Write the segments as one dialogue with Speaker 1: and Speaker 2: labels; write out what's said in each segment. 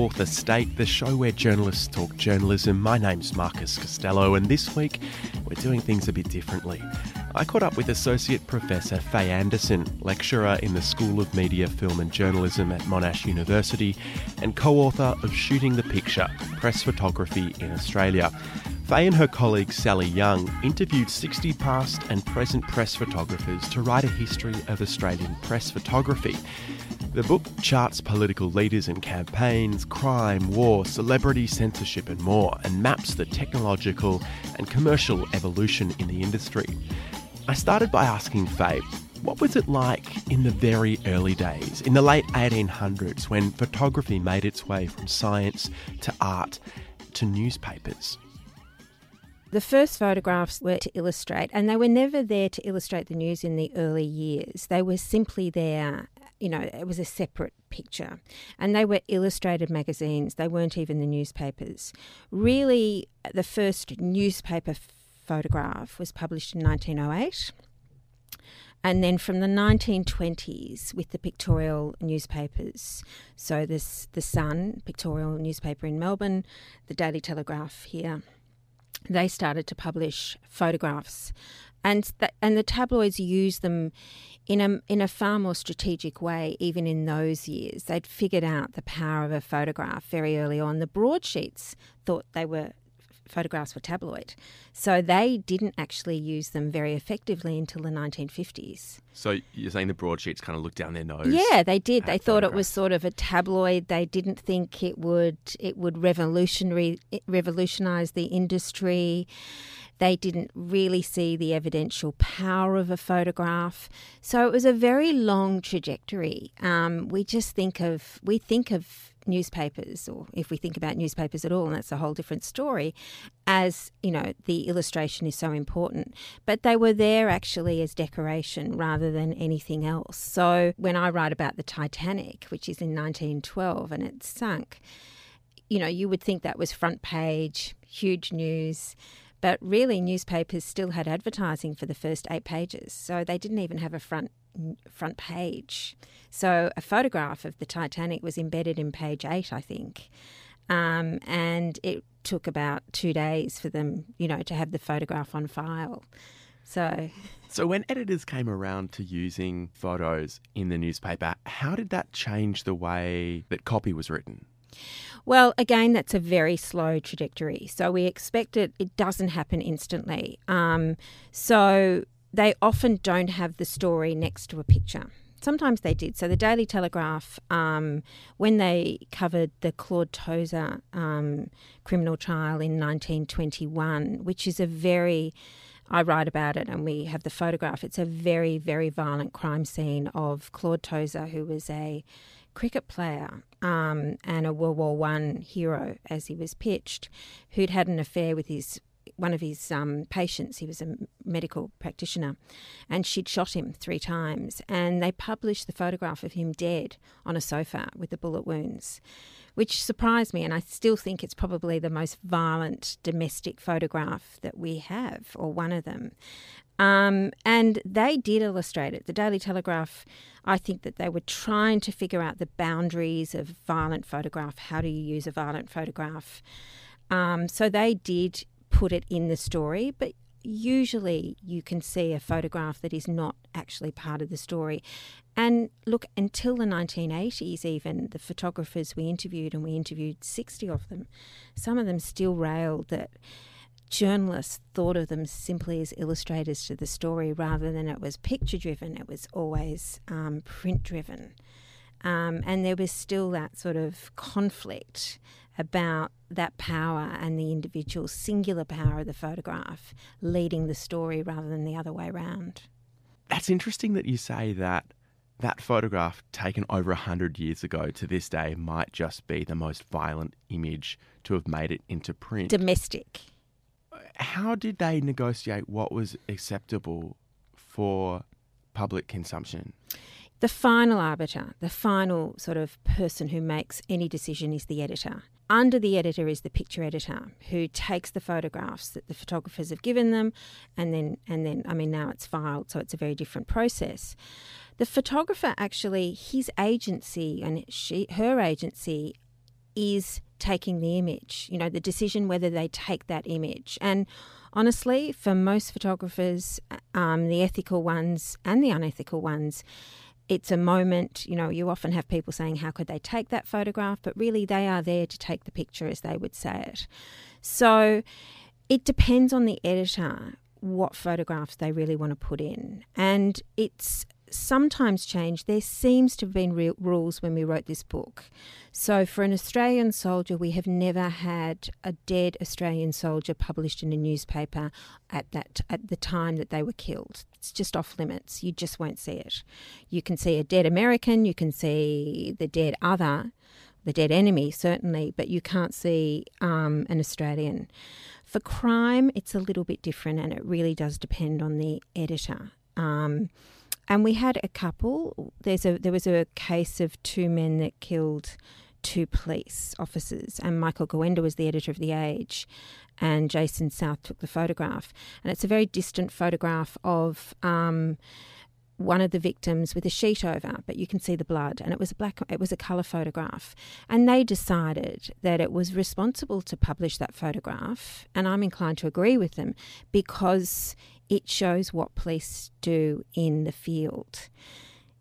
Speaker 1: Fourth Estate, the show where journalists talk journalism. My name's Marcus Costello, and this week we're doing things a bit differently. I caught up with Associate Professor Fay Anderson, lecturer in the School of Media, Film and Journalism at Monash University, and co author of Shooting the Picture Press Photography in Australia. Faye and her colleague Sally Young interviewed 60 past and present press photographers to write a history of Australian press photography. The book charts political leaders and campaigns, crime, war, celebrity censorship, and more, and maps the technological and commercial evolution in the industry. I started by asking Fay, what was it like in the very early days, in the late 1800s, when photography made its way from science to art to newspapers?
Speaker 2: The first photographs were to illustrate, and they were never there to illustrate the news in the early years. They were simply there you know, it was a separate picture. And they were illustrated magazines, they weren't even the newspapers. Really, the first newspaper photograph was published in 1908. And then from the 1920s, with the pictorial newspapers, so this the Sun, pictorial newspaper in Melbourne, the Daily Telegraph here, they started to publish photographs, and th- and the tabloids used them in a in a far more strategic way. Even in those years, they'd figured out the power of a photograph very early on. The broadsheets thought they were photographs were tabloid. So they didn't actually use them very effectively until the 1950s.
Speaker 1: So you're saying the broadsheets kind of looked down their nose?
Speaker 2: Yeah, they did. They thought it was sort of a tabloid. They didn't think it would it would revolutionary revolutionize the industry. They didn't really see the evidential power of a photograph. So it was a very long trajectory. Um, we just think of we think of newspapers, or if we think about newspapers at all, and that's a whole different story, as you know, the illustration is so important. But they were there actually as decoration rather than anything else. So when I write about the Titanic, which is in 1912 and it sunk, you know, you would think that was front page, huge news. But really, newspapers still had advertising for the first eight pages, so they didn't even have a front front page. So a photograph of the Titanic was embedded in page eight, I think, um, and it took about two days for them, you know, to have the photograph on file. So.
Speaker 1: So, when editors came around to using photos in the newspaper, how did that change the way that copy was written?
Speaker 2: Well, again, that's a very slow trajectory. So we expect it, it doesn't happen instantly. Um, so they often don't have the story next to a picture. Sometimes they did. So the Daily Telegraph, um, when they covered the Claude Tozer um, criminal trial in 1921, which is a very I write about it and we have the photograph. It's a very, very violent crime scene of Claude Tozer, who was a cricket player um, and a World War One hero, as he was pitched, who'd had an affair with his one of his um, patients. He was a medical practitioner, and she'd shot him three times. And they published the photograph of him dead on a sofa with the bullet wounds, which surprised me. And I still think it's probably the most violent domestic photograph that we have, or one of them. Um, and they did illustrate it. The Daily Telegraph, I think that they were trying to figure out the boundaries of violent photograph. How do you use a violent photograph? Um, so they did put it in the story, but usually you can see a photograph that is not actually part of the story. And look, until the 1980s, even the photographers we interviewed, and we interviewed 60 of them, some of them still railed that journalists thought of them simply as illustrators to the story rather than it was picture driven, it was always um, print driven. Um, and there was still that sort of conflict about that power and the individual singular power of the photograph leading the story rather than the other way around.
Speaker 1: That's interesting that you say that that photograph taken over 100 years ago to this day might just be the most violent image to have made it into print.
Speaker 2: Domestic
Speaker 1: how did they negotiate what was acceptable for public consumption?
Speaker 2: The final arbiter, the final sort of person who makes any decision is the editor. Under the editor is the picture editor who takes the photographs that the photographers have given them and then and then I mean now it's filed so it's a very different process. The photographer actually his agency and she her agency is taking the image, you know, the decision whether they take that image. And honestly, for most photographers, um, the ethical ones and the unethical ones, it's a moment, you know, you often have people saying, How could they take that photograph? But really, they are there to take the picture as they would say it. So it depends on the editor what photographs they really want to put in. And it's sometimes changed. There seems to have been rules when we wrote this book. So, for an Australian soldier, we have never had a dead Australian soldier published in a newspaper at that at the time that they were killed. It's just off limits. You just won't see it. You can see a dead American. You can see the dead other, the dead enemy certainly, but you can't see um, an Australian. For crime, it's a little bit different, and it really does depend on the editor. Um, and we had a couple. There's a there was a case of two men that killed two police officers, and Michael Gawenda was the editor of The Age, and Jason South took the photograph. And it's a very distant photograph of. Um, one of the victims with a sheet over, but you can see the blood, and it was a black, it was a color photograph, and they decided that it was responsible to publish that photograph, and I'm inclined to agree with them because it shows what police do in the field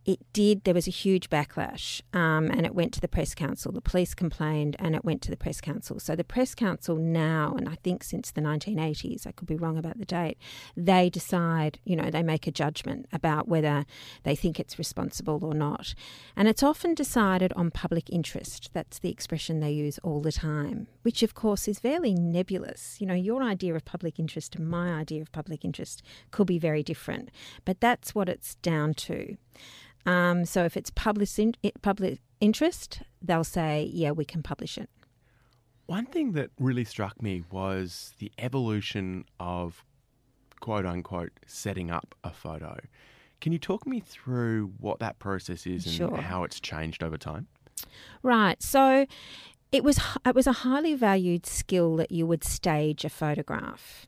Speaker 2: it did, there was a huge backlash um, and it went to the Press Council. The police complained and it went to the Press Council. So the Press Council now, and I think since the 1980s, I could be wrong about the date, they decide, you know, they make a judgment about whether they think it's responsible or not. And it's often decided on public interest. That's the expression they use all the time, which of course is fairly nebulous. You know, your idea of public interest and my idea of public interest could be very different, but that's what it's down to. Um, so if it's public, in, public interest, they'll say, yeah, we can publish it.
Speaker 1: One thing that really struck me was the evolution of quote unquote setting up a photo. Can you talk me through what that process is and
Speaker 2: sure.
Speaker 1: how it's changed over time?
Speaker 2: Right. So it was it was a highly valued skill that you would stage a photograph.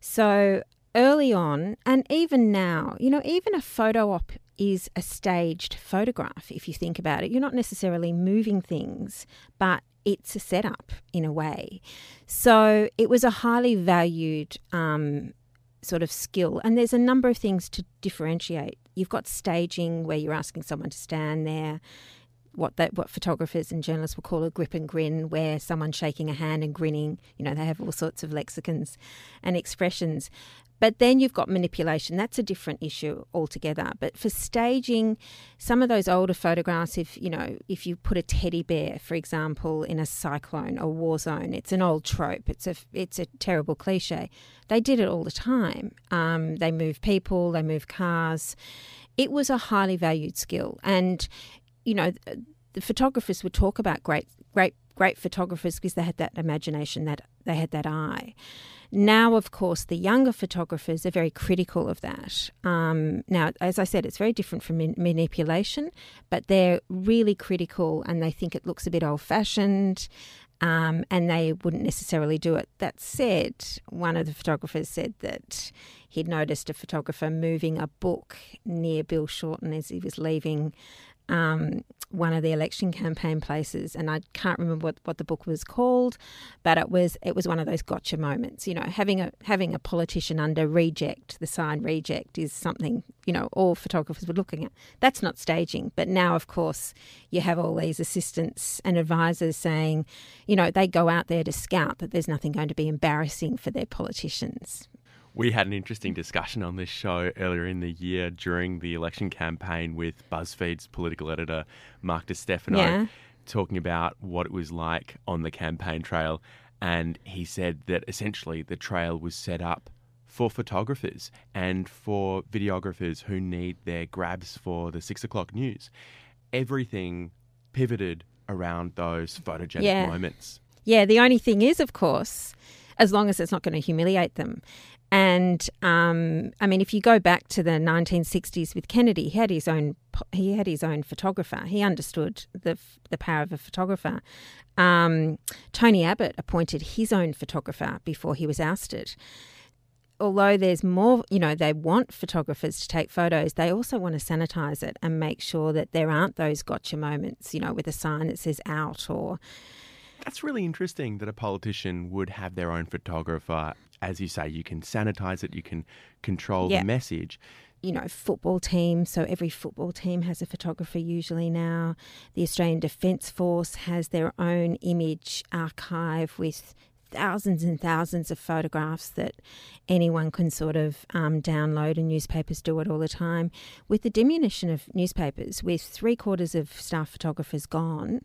Speaker 2: So early on, and even now, you know, even a photo op is a staged photograph, if you think about it. You're not necessarily moving things, but it's a setup in a way. So it was a highly valued um, sort of skill. And there's a number of things to differentiate. You've got staging, where you're asking someone to stand there. What that what photographers and journalists will call a grip and grin, where someone's shaking a hand and grinning. You know, they have all sorts of lexicons and expressions. But then you've got manipulation. That's a different issue altogether. But for staging, some of those older photographs, if you know, if you put a teddy bear, for example, in a cyclone or war zone, it's an old trope. It's a it's a terrible cliche. They did it all the time. Um, they move people. They move cars. It was a highly valued skill, and you know, the photographers would talk about great great great photographers because they had that imagination, that they had that eye. Now, of course, the younger photographers are very critical of that. Um, now, as I said, it's very different from man- manipulation, but they're really critical and they think it looks a bit old fashioned. Um, and they wouldn't necessarily do it. That said, one of the photographers said that he'd noticed a photographer moving a book near Bill Shorten as he was leaving um, one of the election campaign places, and I can't remember what, what the book was called, but it was it was one of those gotcha moments. You know, having a having a politician under reject, the sign reject is something you know all photographers were looking at. That's not staging, but now of course you have all these assistants and advisors saying, you know, they go out there to scout that there's nothing going to be embarrassing for their politicians.
Speaker 1: We had an interesting discussion on this show earlier in the year during the election campaign with BuzzFeed's political editor, Mark DiStefano,
Speaker 2: yeah.
Speaker 1: talking about what it was like on the campaign trail. And he said that essentially the trail was set up for photographers and for videographers who need their grabs for the six o'clock news. Everything pivoted around those photogenic
Speaker 2: yeah.
Speaker 1: moments.
Speaker 2: Yeah, the only thing is, of course, as long as it's not going to humiliate them. And um, I mean, if you go back to the 1960s with Kennedy, he had his own he had his own photographer. He understood the the power of a photographer. Um, Tony Abbott appointed his own photographer before he was ousted. Although there's more, you know, they want photographers to take photos, they also want to sanitize it and make sure that there aren't those gotcha moments, you know, with a sign that says out or
Speaker 1: That's really interesting that a politician would have their own photographer. As you say, you can sanitize it, you can control
Speaker 2: Yeah.
Speaker 1: the message.
Speaker 2: you know, football team. So every football team has a photographer usually now. The Australian Defence Force has their own image archive with thousands and thousands of photographs that anyone can sort of um, download, and newspapers do it all the time. With the diminution of newspapers, with three quarters of staff photographers gone,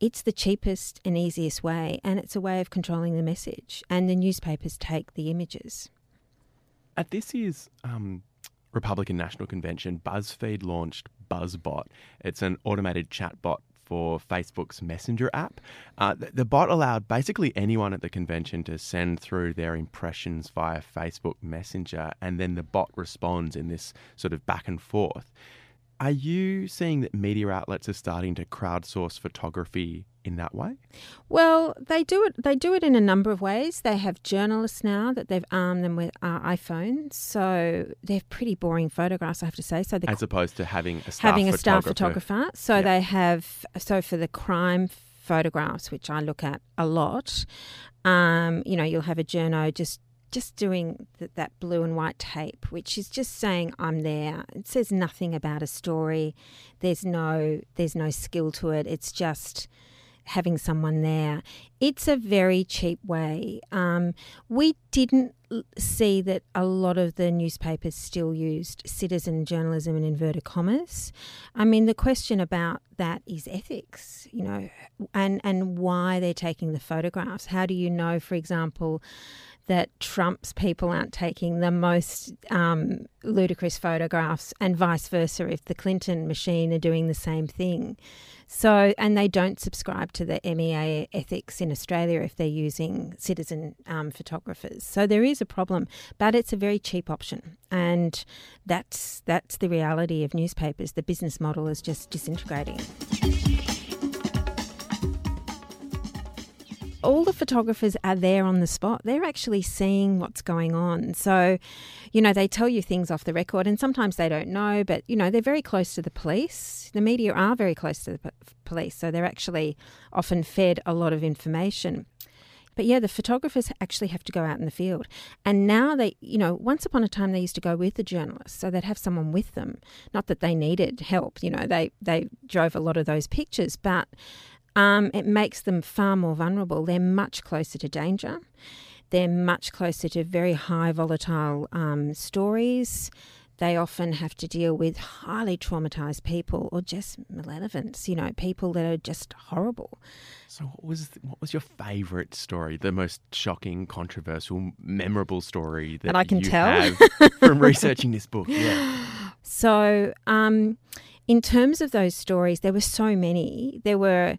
Speaker 2: it's the cheapest and easiest way, and it's a way of controlling the message. And the newspapers take the images.
Speaker 1: At this year's um, Republican National Convention, BuzzFeed launched BuzzBot. It's an automated chatbot for Facebook's Messenger app. Uh, the, the bot allowed basically anyone at the convention to send through their impressions via Facebook Messenger, and then the bot responds in this sort of back and forth. Are you seeing that media outlets are starting to crowdsource photography in that way?
Speaker 2: Well, they do it. They do it in a number of ways. They have journalists now that they've armed them with uh, iPhones, so they're pretty boring photographs, I have to say. So
Speaker 1: As opposed to having a staff
Speaker 2: having a staff
Speaker 1: photographer.
Speaker 2: photographer. So
Speaker 1: Yeah.
Speaker 2: they have so for the crime photographs, which I look at a lot. Um, you know, you'll have a journo just just doing th- that blue and white tape, which is just saying I'm there. It says nothing about a story. There's no there's no skill to it. It's just having someone there. It's a very cheap way. Um, we didn't see that a lot of the newspapers still used citizen journalism in inverted commas. I mean, the question about that is ethics, you know, and, and why they're taking the photographs. How do you know, for example, that Trump's people aren't taking the most um, ludicrous photographs, and vice versa if the Clinton machine are doing the same thing. So, and they don't subscribe to the MEA ethics in Australia if they're using citizen um, photographers. So there is a problem, but it's a very cheap option, and that's that's the reality of newspapers. The business model is just disintegrating. All the photographers are there on the spot. They're actually seeing what's going on. So, you know, they tell you things off the record, and sometimes they don't know, but, you know, they're very close to the police. The media are very close to the police, so they're actually often fed a lot of information. But yeah, the photographers actually have to go out in the field. And now they, you know, once upon a time they used to go with the journalists, so they'd have someone with them. Not that they needed help, you know, they, they drove a lot of those pictures, but um, it makes them far more vulnerable. They're much closer to danger. They're much closer to very high volatile um, stories. They often have to deal with highly traumatized people or just malevolence, you know, people that are just horrible.
Speaker 1: So, what was what was your favourite story? The most shocking, controversial, memorable story that
Speaker 2: And I can
Speaker 1: you
Speaker 2: tell.
Speaker 1: have from researching this book? Yeah.
Speaker 2: So, um, in terms of those stories, there were so many. There were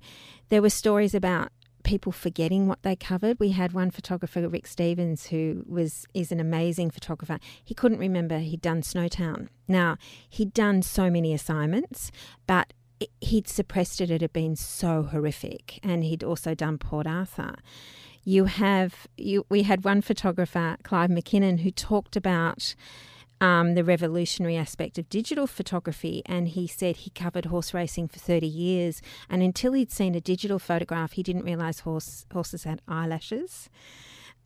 Speaker 2: there were stories about people forgetting what they covered. We had one photographer, Rick Stevens, who was is an amazing photographer. He couldn't remember he'd done Snowtown. Now he'd done so many assignments, but he'd suppressed it. It had been so horrific, and he'd also done Port Arthur. You have you. We had one photographer, Clive McKinnon, who talked about um, the revolutionary aspect of digital photography. And he said he covered horse racing for 30 years. And until he'd seen a digital photograph, he didn't realize horse, horses had eyelashes.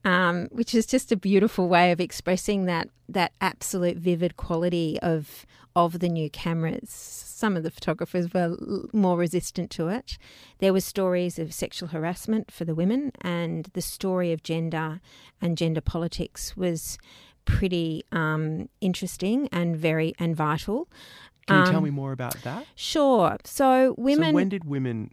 Speaker 2: Um, which is just a beautiful way of expressing that that absolute vivid quality of of the new cameras. Some of the photographers were more resistant to it. There were stories of sexual harassment for the women, and the story of gender and gender politics was pretty um, interesting and very and vital.
Speaker 1: Can you tell
Speaker 2: Um,
Speaker 1: me more about that?
Speaker 2: Sure. So women.
Speaker 1: So, when did women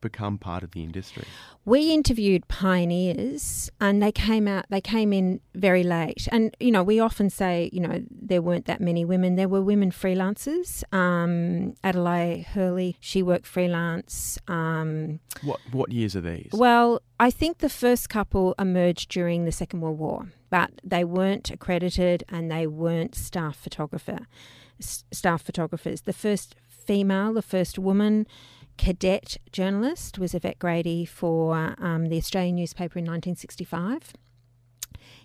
Speaker 1: become part of the industry?
Speaker 2: we interviewed pioneers and they came out they came in very late and you know we often say you know there weren't that many women there were women freelancers um, adelaide hurley she worked freelance um,
Speaker 1: What what years are these?
Speaker 2: well i think the first couple emerged during the second world war but they weren't accredited and they weren't staff photographer s- staff photographers the first female the first woman cadet journalist was Yvette Grady for um, the Australian newspaper in 1965.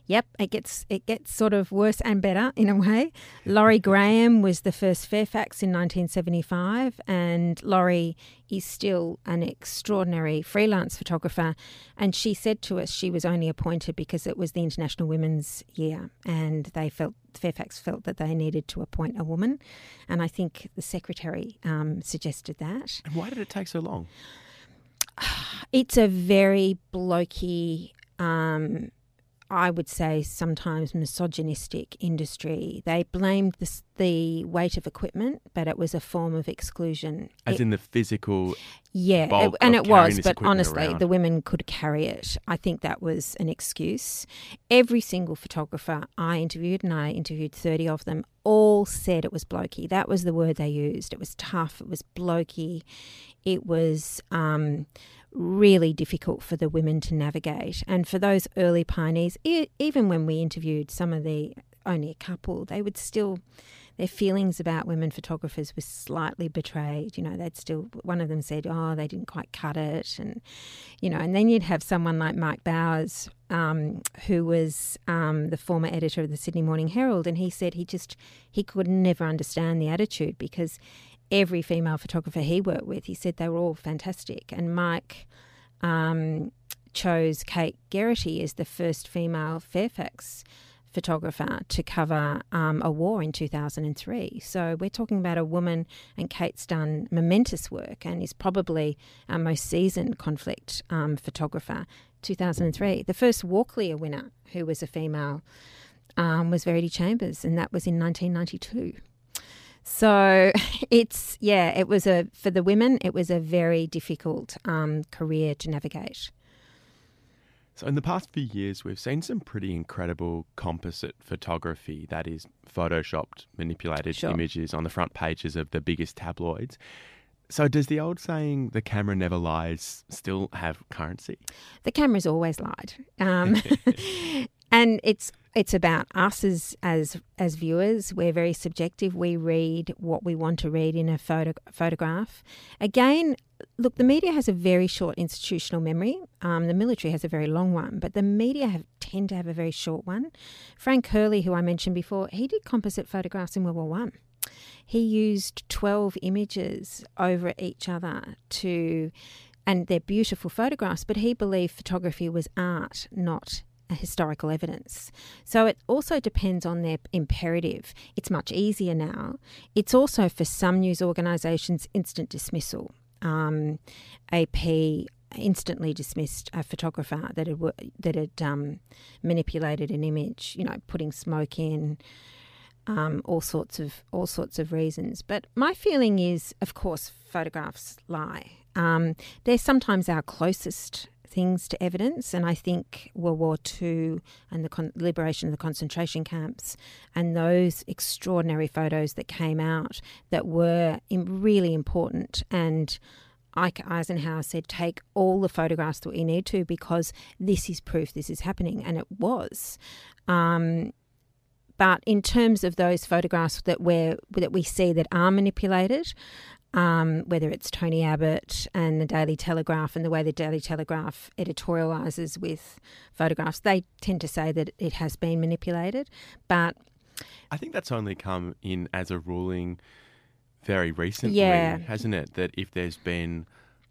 Speaker 2: Yep, it gets it gets sort of worse and better in a way. Lorrie Graham was the first Fairfax in 1975, and Lorrie is still an extraordinary freelance photographer. And she said to us she was only appointed because it was the International Women's Year, and they felt Fairfax felt that they needed to appoint a woman, and I think the secretary um, suggested that.
Speaker 1: And why did it take so long?
Speaker 2: It's a very blokey. Um, I would say sometimes misogynistic industry. They blamed the, the weight of equipment, but it was a form of exclusion.
Speaker 1: As
Speaker 2: It-
Speaker 1: in the physical.
Speaker 2: yeah, it- and it was, but honestly,
Speaker 1: around.
Speaker 2: the women could carry it. I think that was an excuse. Every single photographer I interviewed, and I interviewed 30 of them, all said it was blokey. That was the word they used. It was tough, it was blokey, it was um, really difficult for the women to navigate. And for those early pioneers, e- even when we interviewed some of the only a couple, they would still their feelings about women photographers were slightly betrayed. You know, they'd still, one of them said, oh, they didn't quite cut it. And, you know, and then you'd have someone like Mike Bowers, um, who was um, the former editor of the Sydney Morning Herald. And he said he just, he could never understand the attitude because every female photographer he worked with, he said they were all fantastic. And Mike, um, chose Kate Geraghty as the first female Fairfax photographer to cover um, a war in 2003. So we're talking about a woman, and Kate's done momentous work and is probably our most seasoned conflict um, photographer. 2003. The first Walkley winner, who was a female, um, was Verity Chambers, and that was in 1992. So it's yeah, it was a for the women, it was a very difficult um, career to navigate.
Speaker 1: So, in the past few years, we've seen some pretty incredible composite photography that is photoshopped, manipulated
Speaker 2: Sure.
Speaker 1: images on the front pages of the biggest tabloids. So, does the old saying, the camera never lies, still have currency?
Speaker 2: The camera's always lied, um, and it's it's about us as as as viewers. We're very subjective. We read what we want to read in a photo, photograph. Again, look, the media has a very short institutional memory. Um, the military has a very long one, but the media have tend to have a very short one. Frank Hurley, who I mentioned before, he did composite photographs in World War One. He used twelve images over each other to and they're beautiful photographs, but he believed photography was art, not historical evidence. So it also depends on their imperative. It's much easier now. It's also for some news organisations instant dismissal. Um, AP instantly dismissed a photographer that had that had um, manipulated an image. You know, putting smoke in. Um, all sorts of all sorts of reasons, but my feeling is, of course, photographs lie. Um, they're sometimes our closest things to evidence, and I think World War II and the con- liberation of the concentration camps and those extraordinary photos that came out that were really important and. Ike Eisenhower said, take all the photographs that we need to because this is proof this is happening. And it was. Um, but in terms of those photographs that we that we see that are manipulated, um, whether it's Tony Abbott and the Daily Telegraph and the way the Daily Telegraph editorialises with photographs, they tend to say that it has been manipulated. But
Speaker 1: I think that's only come in as a ruling very recently,
Speaker 2: Yeah.
Speaker 1: hasn't it? That if there's been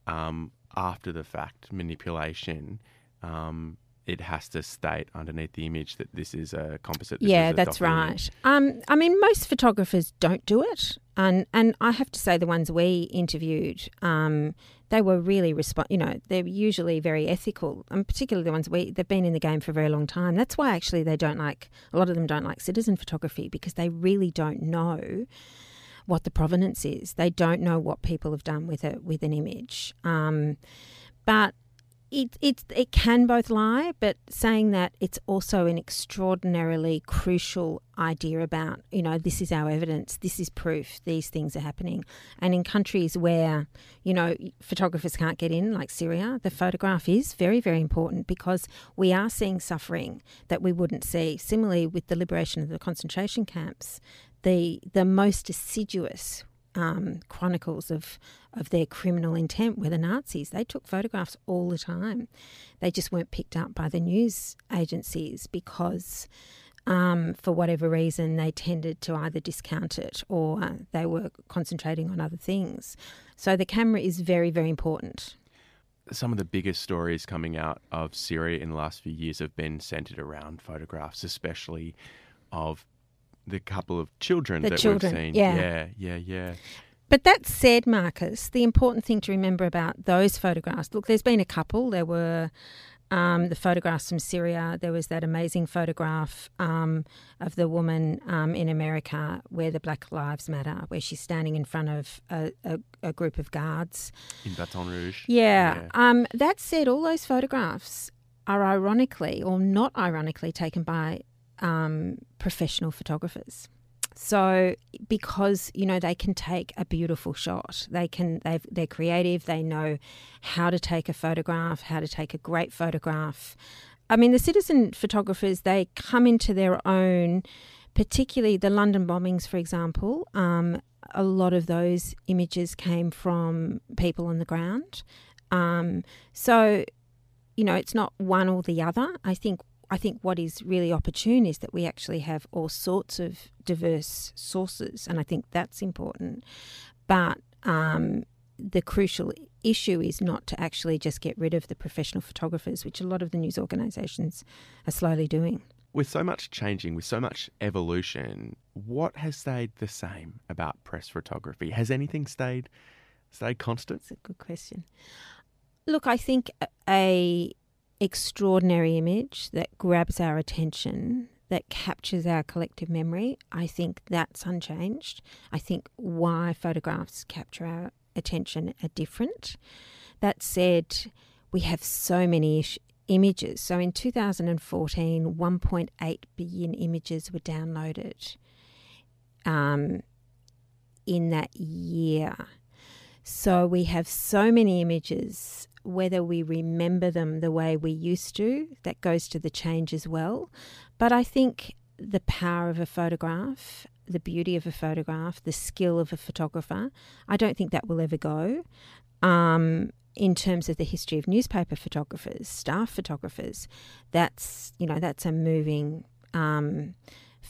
Speaker 1: um, after the fact manipulation, um, it has to state underneath the image that this is a composite.
Speaker 2: yeah,
Speaker 1: is a
Speaker 2: that's
Speaker 1: document
Speaker 2: right. Um, I mean, most photographers don't do it, and and I have to say the ones we interviewed, um, they were really resp- You know, they're usually very ethical, and particularly the ones we they've been in the game for a very long time. That's why actually they don't like a lot of them don't like citizen photography because they really don't know what the provenance is. They don't know what people have done with it with an image. Um, but it, it, it can both lie, but saying that it's also an extraordinarily crucial idea about, you know, this is our evidence, this is proof, these things are happening. And in countries where, you know, photographers can't get in, like Syria, the photograph is very, very important because we are seeing suffering that we wouldn't see. Similarly, with the liberation of the concentration camps, the, the most assiduous um, chronicles of of their criminal intent were the Nazis. They took photographs all the time. They just weren't picked up by the news agencies because. Um, for whatever reason, they tended to either discount it or they were concentrating on other things. So the camera is very, very important
Speaker 1: some of the biggest stories coming out of Syria in the last few years have been centered around photographs, especially of the couple of children
Speaker 2: the
Speaker 1: that
Speaker 2: children,
Speaker 1: we've seen.
Speaker 2: yeah.
Speaker 1: yeah, yeah, yeah.
Speaker 2: But that said, Marcus, the important thing to remember about those photographs look, there's been a couple. There were um, the photographs from Syria. There was that amazing photograph um, of the woman um, in America where the Black Lives Matter, where she's standing in front of a, a, a group of guards.
Speaker 1: In Baton Rouge.
Speaker 2: Yeah.
Speaker 1: Yeah.
Speaker 2: Um, that said, all those photographs are ironically or not ironically taken by um, professional photographers. So because you know they can take a beautiful shot, they can they they're creative. They know how to take a photograph, how to take a great photograph. I mean, the citizen photographers they come into their own. Particularly the London bombings, for example, um, a lot of those images came from people on the ground. Um, so, you know, it's not one or the other. I think I think what is really opportune is that we actually have all sorts of diverse sources, and I think that's important. But um, the crucial issue is not to actually just get rid of the professional photographers, which a lot of the news organisations are slowly doing.
Speaker 1: With so much changing, with so much evolution, what has stayed the same about press photography? Has anything stayed stayed constant?
Speaker 2: That's a good question. Look, I think a- a extraordinary image that grabs our attention, that captures our collective memory, I think that's unchanged. I think why photographs capture our attention are different. That said, we have so many ish- images. So in 2014, 1.8 billion images were downloaded um, in that year. So we have so many images, whether we remember them the way we used to, that goes to the change as well. But I think the power of a photograph, the beauty of a photograph, the skill of a photographer, I don't think that will ever go. Um, in terms of the history of newspaper photographers, staff photographers, that's you know that's a moving um,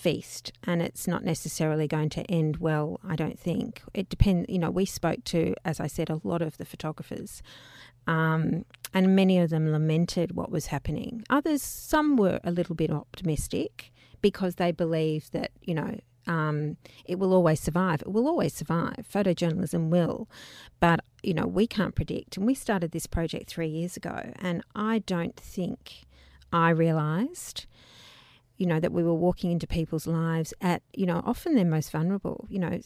Speaker 2: feast, and it's not necessarily going to end well. I don't think it depends. You know, we spoke to, as I said, a lot of the photographers, um, and many of them lamented what was happening. Others, some were a little bit optimistic because they believed that you know um, it will always survive. It will always survive. Photojournalism will. But, you know, we can't predict. And we started this project three years ago, and I don't think I realised, you know, that we were walking into people's lives at, you know, often they're most vulnerable. You know,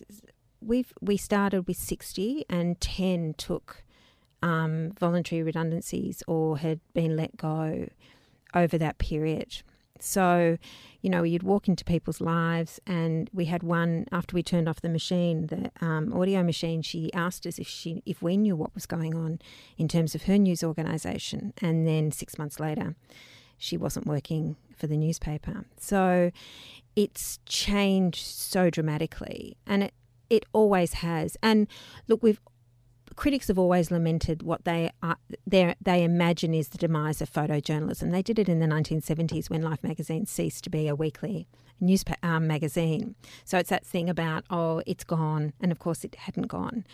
Speaker 2: we've we started with 60 and 10 took um, voluntary redundancies or had been let go over that period. So, you know, you'd walk into people's lives, and we had one after we turned off the machine, the um, audio machine. She asked us if she if we knew what was going on in terms of her news organisation, and then six months later, she wasn't working for the newspaper. So, it's changed so dramatically, and it it always has. And look, we've critics have always lamented what they are, they imagine is the demise of photojournalism. They did it in the 1970s when Life magazine ceased to be a weekly newspaper um, magazine. So it's that thing about oh, it's gone, and of course it hadn't gone.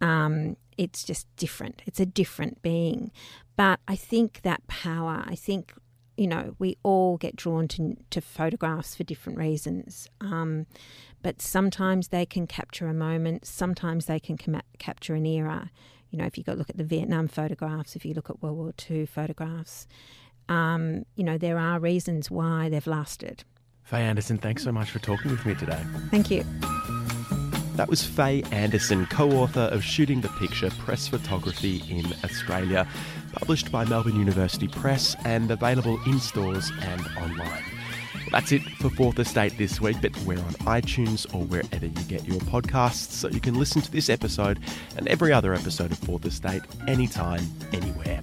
Speaker 2: Um, it's just different. It's a different being. But I think that power. I think you know we all get drawn to to photographs for different reasons. Um, but sometimes they can capture a moment, sometimes they can com- capture an era. You know, if you go look at the Vietnam photographs, if you look at World War II photographs, um, you know, there are reasons why they've lasted.
Speaker 1: Fay Anderson, thanks so much for talking with me today.
Speaker 2: Thank you.
Speaker 1: That was Fay Anderson, co author of Shooting the Picture Press Photography in Australia, published by Melbourne University Press and available in stores and online. That's it for Fourth Estate this week, but we're on iTunes or wherever you get your podcasts, so you can listen to this episode and every other episode of Fourth Estate anytime, anywhere.